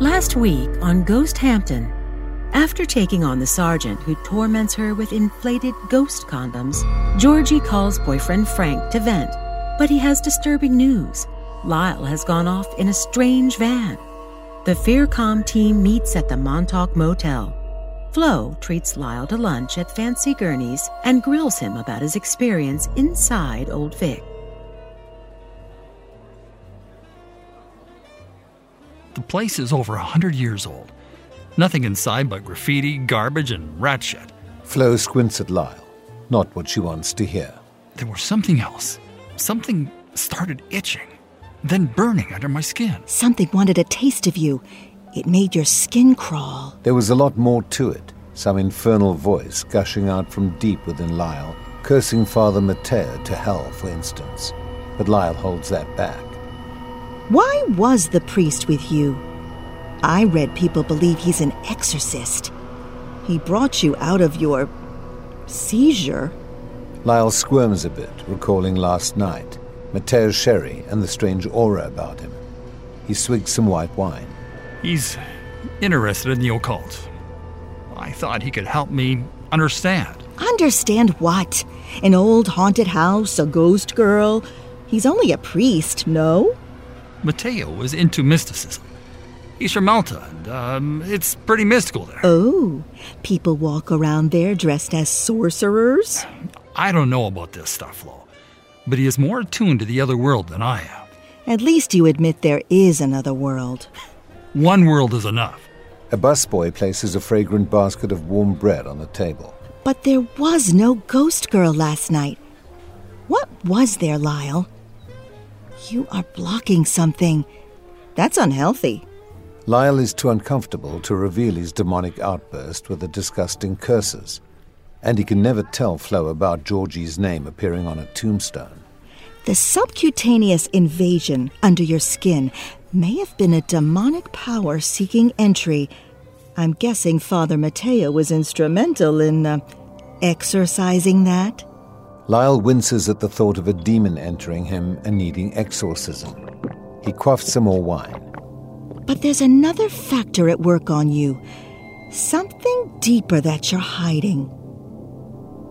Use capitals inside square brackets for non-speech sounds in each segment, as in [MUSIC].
Last week on Ghost Hampton, after taking on the sergeant who torments her with inflated ghost condoms, Georgie calls boyfriend Frank to vent, but he has disturbing news. Lyle has gone off in a strange van. The Fearcom team meets at the Montauk Motel. Flo treats Lyle to lunch at Fancy Gurney's and grills him about his experience inside Old Vic. Place is over a hundred years old. Nothing inside but graffiti, garbage, and rat shit. Flo squints at Lyle. Not what she wants to hear. There was something else. Something started itching, then burning under my skin. Something wanted a taste of you. It made your skin crawl. There was a lot more to it. Some infernal voice gushing out from deep within Lyle, cursing Father Mateo to hell, for instance. But Lyle holds that back. Why was the priest with you? I read people believe he's an exorcist. He brought you out of your seizure. Lyle squirms a bit, recalling last night, Mateo's sherry and the strange aura about him. He swigs some white wine. He's interested in the occult. I thought he could help me understand. Understand what? An old haunted house, a ghost girl? He's only a priest, no? Mateo was into mysticism. He's from Malta, and um, it's pretty mystical there. Oh, people walk around there dressed as sorcerers? I don't know about this stuff, Flo, but he is more attuned to the other world than I am. At least you admit there is another world. [LAUGHS] One world is enough. A busboy places a fragrant basket of warm bread on the table. But there was no ghost girl last night. What was there, Lyle? You are blocking something. That's unhealthy. Lyle is too uncomfortable to reveal his demonic outburst with the disgusting curses. And he can never tell Flo about Georgie's name appearing on a tombstone. The subcutaneous invasion under your skin may have been a demonic power seeking entry. I'm guessing Father Mateo was instrumental in uh, exorcising that. Lyle winces at the thought of a demon entering him and needing exorcism. He quaffs some more wine. But there's another factor at work on you. Something deeper that you're hiding.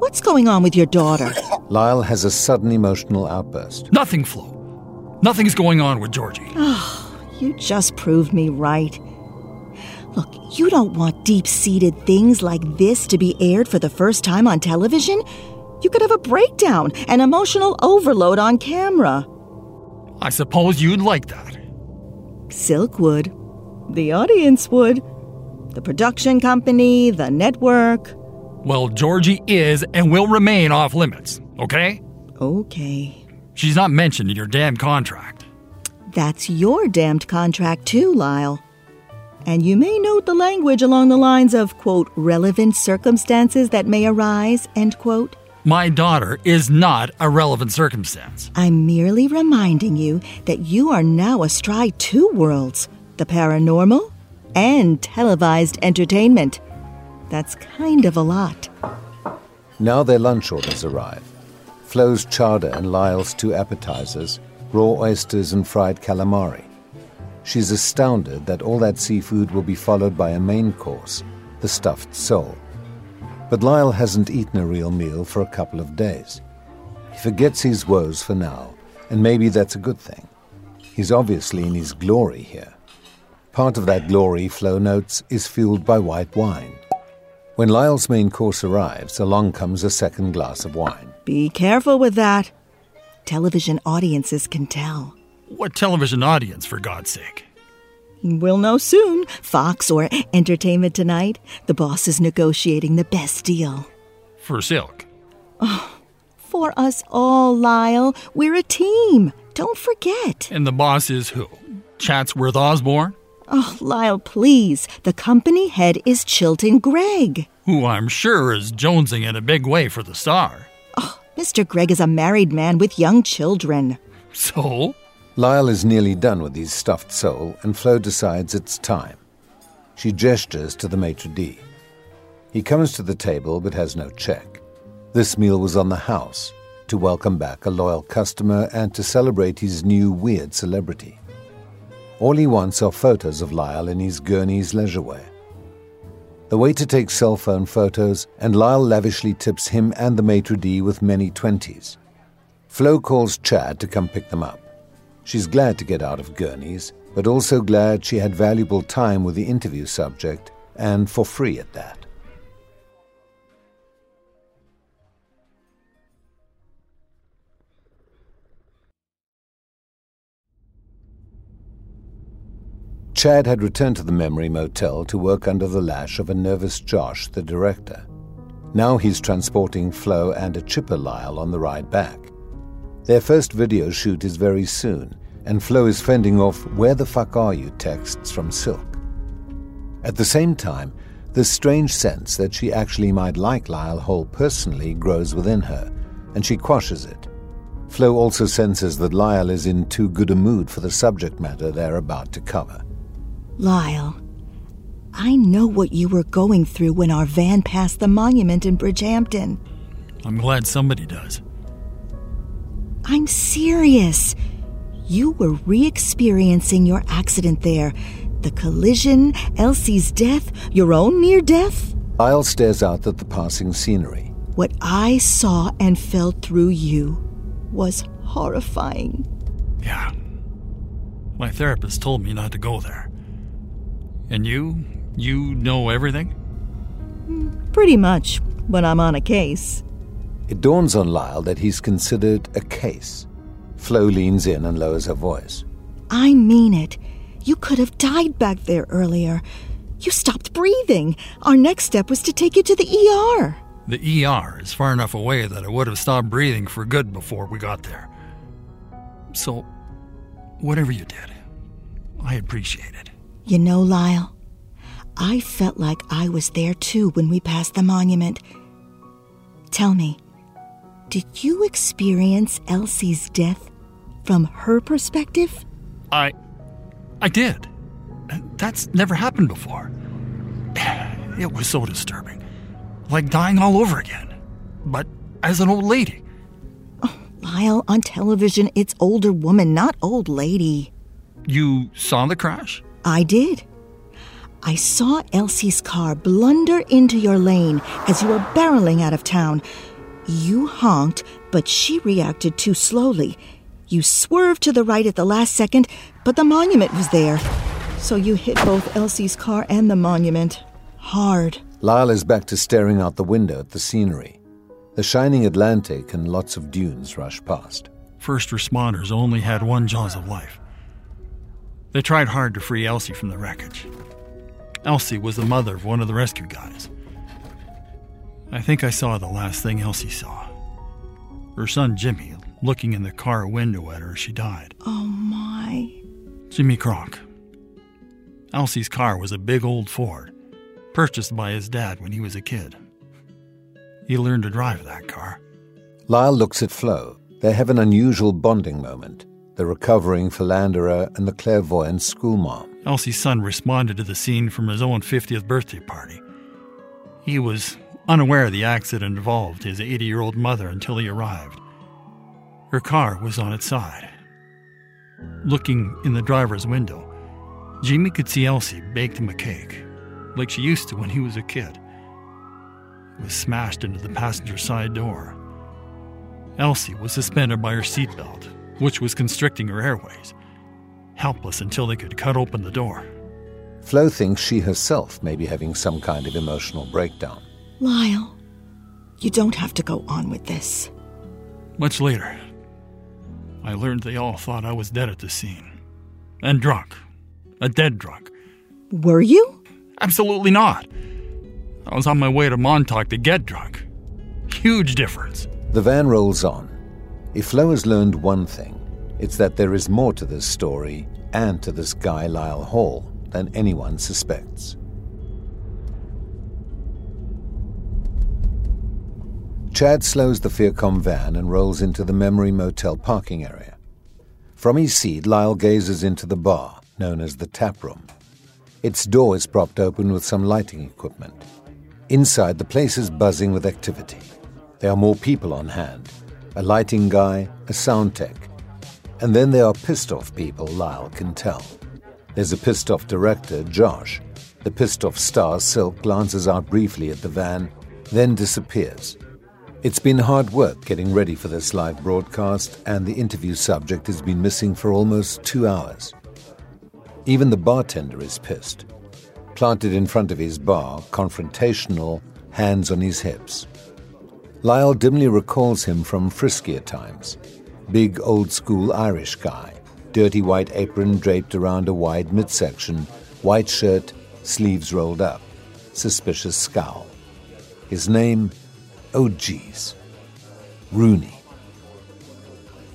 What's going on with your daughter? Lyle has a sudden emotional outburst. Nothing, Flo. Nothing's going on with Georgie. Oh, You just proved me right. Look, you don't want deep seated things like this to be aired for the first time on television. You could have a breakdown, an emotional overload on camera. I suppose you'd like that. Silk would. The audience would. The production company, the network. Well, Georgie is and will remain off limits, okay? Okay. She's not mentioned in your damn contract. That's your damned contract, too, Lyle. And you may note the language along the lines of, quote, relevant circumstances that may arise, end quote. My daughter is not a relevant circumstance. I'm merely reminding you that you are now astride two worlds the paranormal and televised entertainment. That's kind of a lot. Now their lunch orders arrive. Flo's chowder and Lyle's two appetizers, raw oysters and fried calamari. She's astounded that all that seafood will be followed by a main course, the stuffed sole. But Lyle hasn't eaten a real meal for a couple of days. He forgets his woes for now, and maybe that's a good thing. He's obviously in his glory here. Part of that glory, Flo notes, is fueled by white wine. When Lyle's main course arrives, along comes a second glass of wine. Be careful with that. Television audiences can tell. What television audience, for God's sake? We'll know soon. Fox or Entertainment Tonight. The boss is negotiating the best deal. For Silk. Oh, for us all, Lyle. We're a team. Don't forget. And the boss is who? Chatsworth Osborne? Oh, Lyle, please. The company head is Chilton Gregg. Who I'm sure is jonesing in a big way for the star. Oh, Mr. Gregg is a married man with young children. So? Lyle is nearly done with his stuffed sole, and Flo decides it's time. She gestures to the maitre d'. He comes to the table but has no check. This meal was on the house to welcome back a loyal customer and to celebrate his new weird celebrity. All he wants are photos of Lyle in his Gurney's leisure wear. The waiter takes cell phone photos, and Lyle lavishly tips him and the maitre d' with many twenties. Flo calls Chad to come pick them up. She's glad to get out of Gurney's, but also glad she had valuable time with the interview subject, and for free at that. Chad had returned to the Memory Motel to work under the lash of a nervous Josh, the director. Now he's transporting Flo and a chipper Lyle on the ride back. Their first video shoot is very soon, and Flo is fending off where the fuck are you texts from Silk. At the same time, the strange sense that she actually might like Lyle Hall personally grows within her, and she quashes it. Flo also senses that Lyle is in too good a mood for the subject matter they're about to cover. Lyle, I know what you were going through when our van passed the monument in Bridgehampton. I'm glad somebody does. I'm serious. You were re experiencing your accident there. The collision, Elsie's death, your own near death. Lyle stares out at the passing scenery. What I saw and felt through you was horrifying. Yeah. My therapist told me not to go there. And you? You know everything? Pretty much, when I'm on a case. It dawns on Lyle that he's considered a case. Flo leans in and lowers her voice. I mean it. You could have died back there earlier. You stopped breathing. Our next step was to take you to the ER. The ER is far enough away that I would have stopped breathing for good before we got there. So, whatever you did, I appreciate it. You know, Lyle, I felt like I was there too when we passed the monument. Tell me, did you experience Elsie's death from her perspective? I. I did. That's never happened before. It was so disturbing. Like dying all over again. But as an old lady. Oh, Lyle, on television, it's older woman, not old lady. You saw the crash? I did. I saw Elsie's car blunder into your lane as you were barreling out of town. You honked, but she reacted too slowly. You swerved to the right at the last second, but the monument was there. So you hit both Elsie's car and the monument. Hard. Lyle is back to staring out the window at the scenery. The shining Atlantic and lots of dunes rush past. First responders only had one jaws of life. They tried hard to free Elsie from the wreckage. Elsie was the mother of one of the rescue guys. I think I saw the last thing Elsie saw. Her son Jimmy looking in the car window at her as she died. Oh my. Jimmy Kronk. Elsie's car was a big old Ford, purchased by his dad when he was a kid. He learned to drive that car. Lyle looks at Flo. They have an unusual bonding moment the recovering philanderer and the clairvoyant schoolmom. Elsie's son responded to the scene from his own 50th birthday party. He was unaware the accident involved his 80 year old mother until he arrived. Her car was on its side. Looking in the driver's window, Jimmy could see Elsie baked him a cake, like she used to when he was a kid. It was smashed into the passenger side door. Elsie was suspended by her seatbelt, which was constricting her airways, helpless until they could cut open the door. Flo thinks she herself may be having some kind of emotional breakdown. Lyle, you don't have to go on with this. Much later, I learned they all thought I was dead at the scene. And drunk. A dead drunk. Were you? Absolutely not. I was on my way to Montauk to get drunk. Huge difference. The van rolls on. If Flo has learned one thing, it's that there is more to this story and to this guy Lyle Hall than anyone suspects. Chad slows the Fearcom van and rolls into the Memory Motel parking area. From his seat, Lyle gazes into the bar, known as the tap room. Its door is propped open with some lighting equipment. Inside, the place is buzzing with activity. There are more people on hand a lighting guy, a sound tech. And then there are pissed off people, Lyle can tell. There's a pissed off director, Josh. The pissed off star, Silk, glances out briefly at the van, then disappears. It's been hard work getting ready for this live broadcast, and the interview subject has been missing for almost two hours. Even the bartender is pissed. Planted in front of his bar, confrontational, hands on his hips. Lyle dimly recalls him from friskier times. Big old school Irish guy, dirty white apron draped around a wide midsection, white shirt, sleeves rolled up, suspicious scowl. His name, oh geez, Rooney.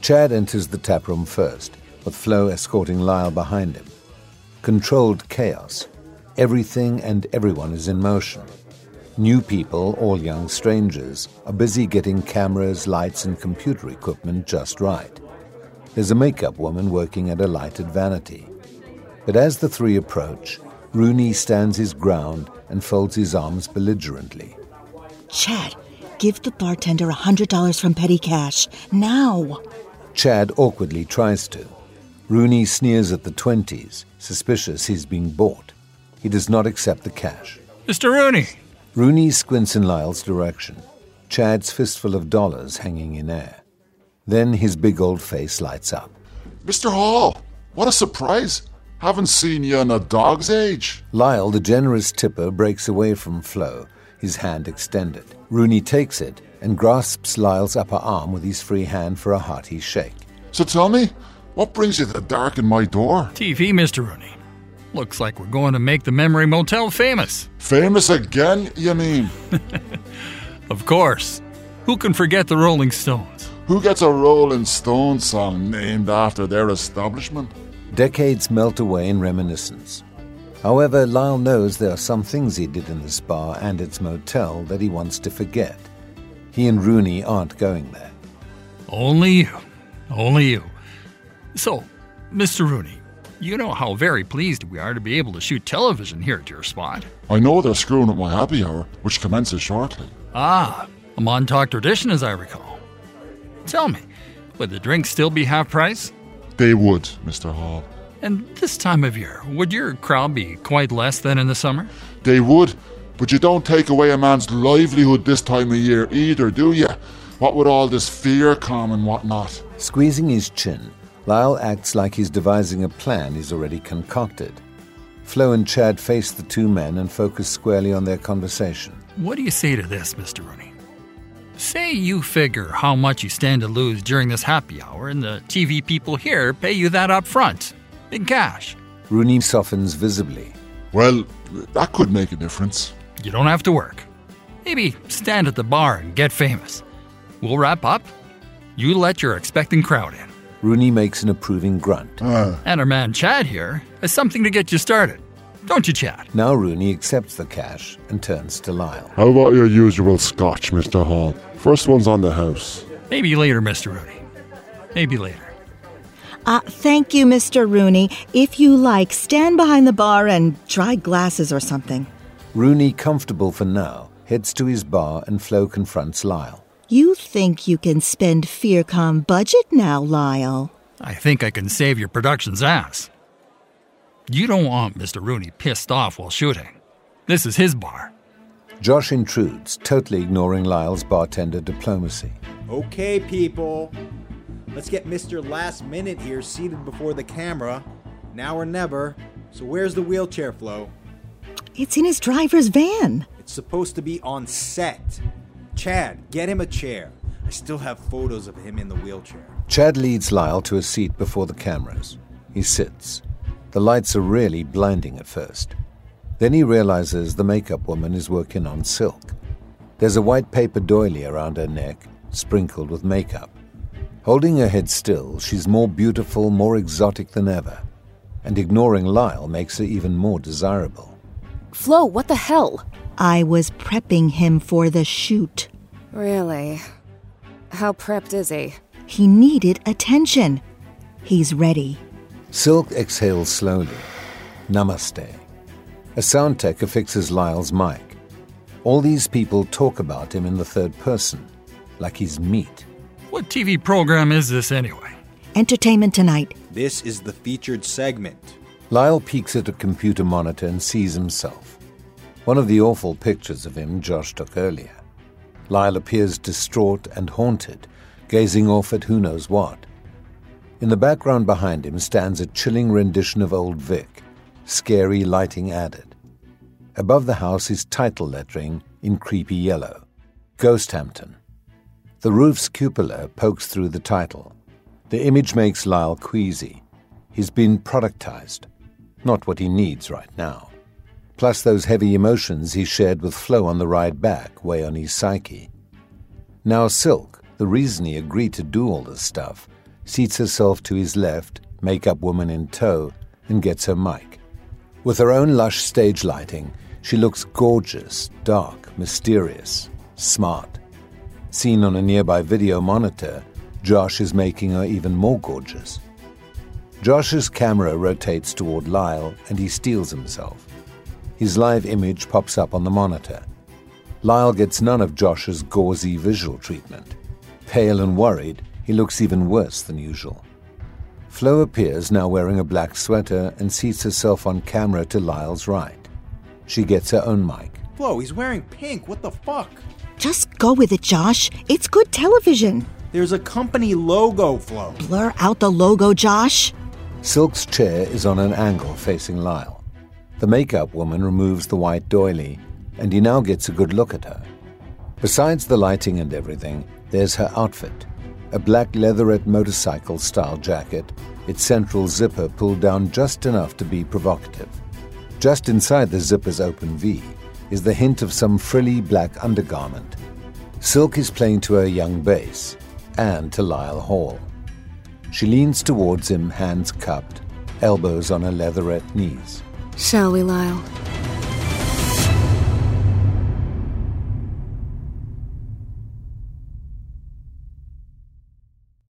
Chad enters the taproom first, with Flo escorting Lyle behind him. Controlled chaos. Everything and everyone is in motion. New people, all young strangers, are busy getting cameras, lights, and computer equipment just right. There's a makeup woman working at a lighted vanity. But as the three approach, Rooney stands his ground and folds his arms belligerently. Chad, give the bartender a $100 from petty cash. Now! Chad awkwardly tries to. Rooney sneers at the 20s, suspicious he's being bought. He does not accept the cash. Mr. Rooney! Rooney squints in Lyle's direction, Chad's fistful of dollars hanging in air. Then his big old face lights up. Mr. Hall, what a surprise! Haven't seen you in a dog's age. Lyle, the generous tipper, breaks away from Flo, his hand extended. Rooney takes it and grasps Lyle's upper arm with his free hand for a hearty shake. So tell me, what brings you to darken my door? TV, Mr. Rooney. Looks like we're going to make the Memory Motel famous. Famous again, you mean? [LAUGHS] Of course. Who can forget the Rolling Stones? Who gets a Rolling Stone song named after their establishment? Decades melt away in reminiscence. However, Lyle knows there are some things he did in this bar and its motel that he wants to forget. He and Rooney aren't going there. Only you. Only you. So, Mr. Rooney, you know how very pleased we are to be able to shoot television here at your spot. I know they're screwing up my happy hour, which commences shortly. Ah, a Montauk tradition, as I recall. Tell me, would the drinks still be half price? They would, Mr. Hall. And this time of year, would your crowd be quite less than in the summer? They would, but you don't take away a man's livelihood this time of year either, do you? What with all this Fearcom and whatnot? Squeezing his chin, Lyle acts like he's devising a plan he's already concocted. Flo and Chad face the two men and focus squarely on their conversation. What do you say to this, Mr. Rooney? Say you figure how much you stand to lose during this happy hour, and the TV people here pay you that up front, in cash. Rooney softens visibly. Well, that could make a difference. You don't have to work. Maybe stand at the bar and get famous. We'll wrap up. You let your expecting crowd in. Rooney makes an approving grunt. Ah. And our man Chad here has something to get you started. Don't you, Chad? Now Rooney accepts the cash and turns to Lyle. How about your usual scotch, Mr. Hall? First one's on the house. Maybe later, Mr. Rooney. Maybe later. Uh, thank you, Mr. Rooney. If you like, stand behind the bar and dry glasses or something. Rooney, comfortable for now, heads to his bar and Flo confronts Lyle. You think you can spend Fearcom budget now, Lyle? I think I can save your production's ass. You don't want Mr. Rooney pissed off while shooting. This is his bar. Josh intrudes, totally ignoring Lyle's bartender diplomacy. Okay, people. Let's get Mr. Last Minute here seated before the camera. Now or never. So where's the wheelchair Flo? It's in his driver's van. It's supposed to be on set. Chad, get him a chair. I still have photos of him in the wheelchair. Chad leads Lyle to a seat before the cameras. He sits. The lights are really blinding at first. Then he realizes the makeup woman is working on Silk. There's a white paper doily around her neck, sprinkled with makeup. Holding her head still, she's more beautiful, more exotic than ever. And ignoring Lyle makes her even more desirable. Flo, what the hell? I was prepping him for the shoot. Really? How prepped is he? He needed attention. He's ready. Silk exhales slowly. Namaste. A sound tech affixes Lyle's mic. All these people talk about him in the third person, like he's meat. What TV program is this anyway? Entertainment Tonight. This is the featured segment. Lyle peeks at a computer monitor and sees himself. One of the awful pictures of him Josh took earlier. Lyle appears distraught and haunted, gazing off at who knows what. In the background behind him stands a chilling rendition of Old Vic, scary lighting added. Above the house is title lettering in creepy yellow Ghost Ghosthampton. The roof's cupola pokes through the title. The image makes Lyle queasy. He's been productized, not what he needs right now. Plus, those heavy emotions he shared with Flo on the ride back weigh on his psyche. Now, Silk, the reason he agreed to do all this stuff, seats herself to his left, makeup woman in tow, and gets her mic. With her own lush stage lighting, she looks gorgeous, dark, mysterious, smart. Seen on a nearby video monitor, Josh is making her even more gorgeous. Josh's camera rotates toward Lyle and he steels himself. His live image pops up on the monitor. Lyle gets none of Josh's gauzy visual treatment. Pale and worried, he looks even worse than usual. Flo appears now wearing a black sweater and seats herself on camera to Lyle's right. She gets her own mic. Flo, he's wearing pink. What the fuck? Just go with it, Josh. It's good television. There's a company logo, Flo. Blur out the logo, Josh. Silk's chair is on an angle facing Lyle. The makeup woman removes the white doily, and he now gets a good look at her. Besides the lighting and everything, there's her outfit a black leatherette motorcycle style jacket, its central zipper pulled down just enough to be provocative. Just inside the zipper's open V is the hint of some frilly black undergarment. Silk is playing to her young base and to Lyle Hall. She leans towards him, hands cupped, elbows on her leatherette knees. Shall we, Lyle?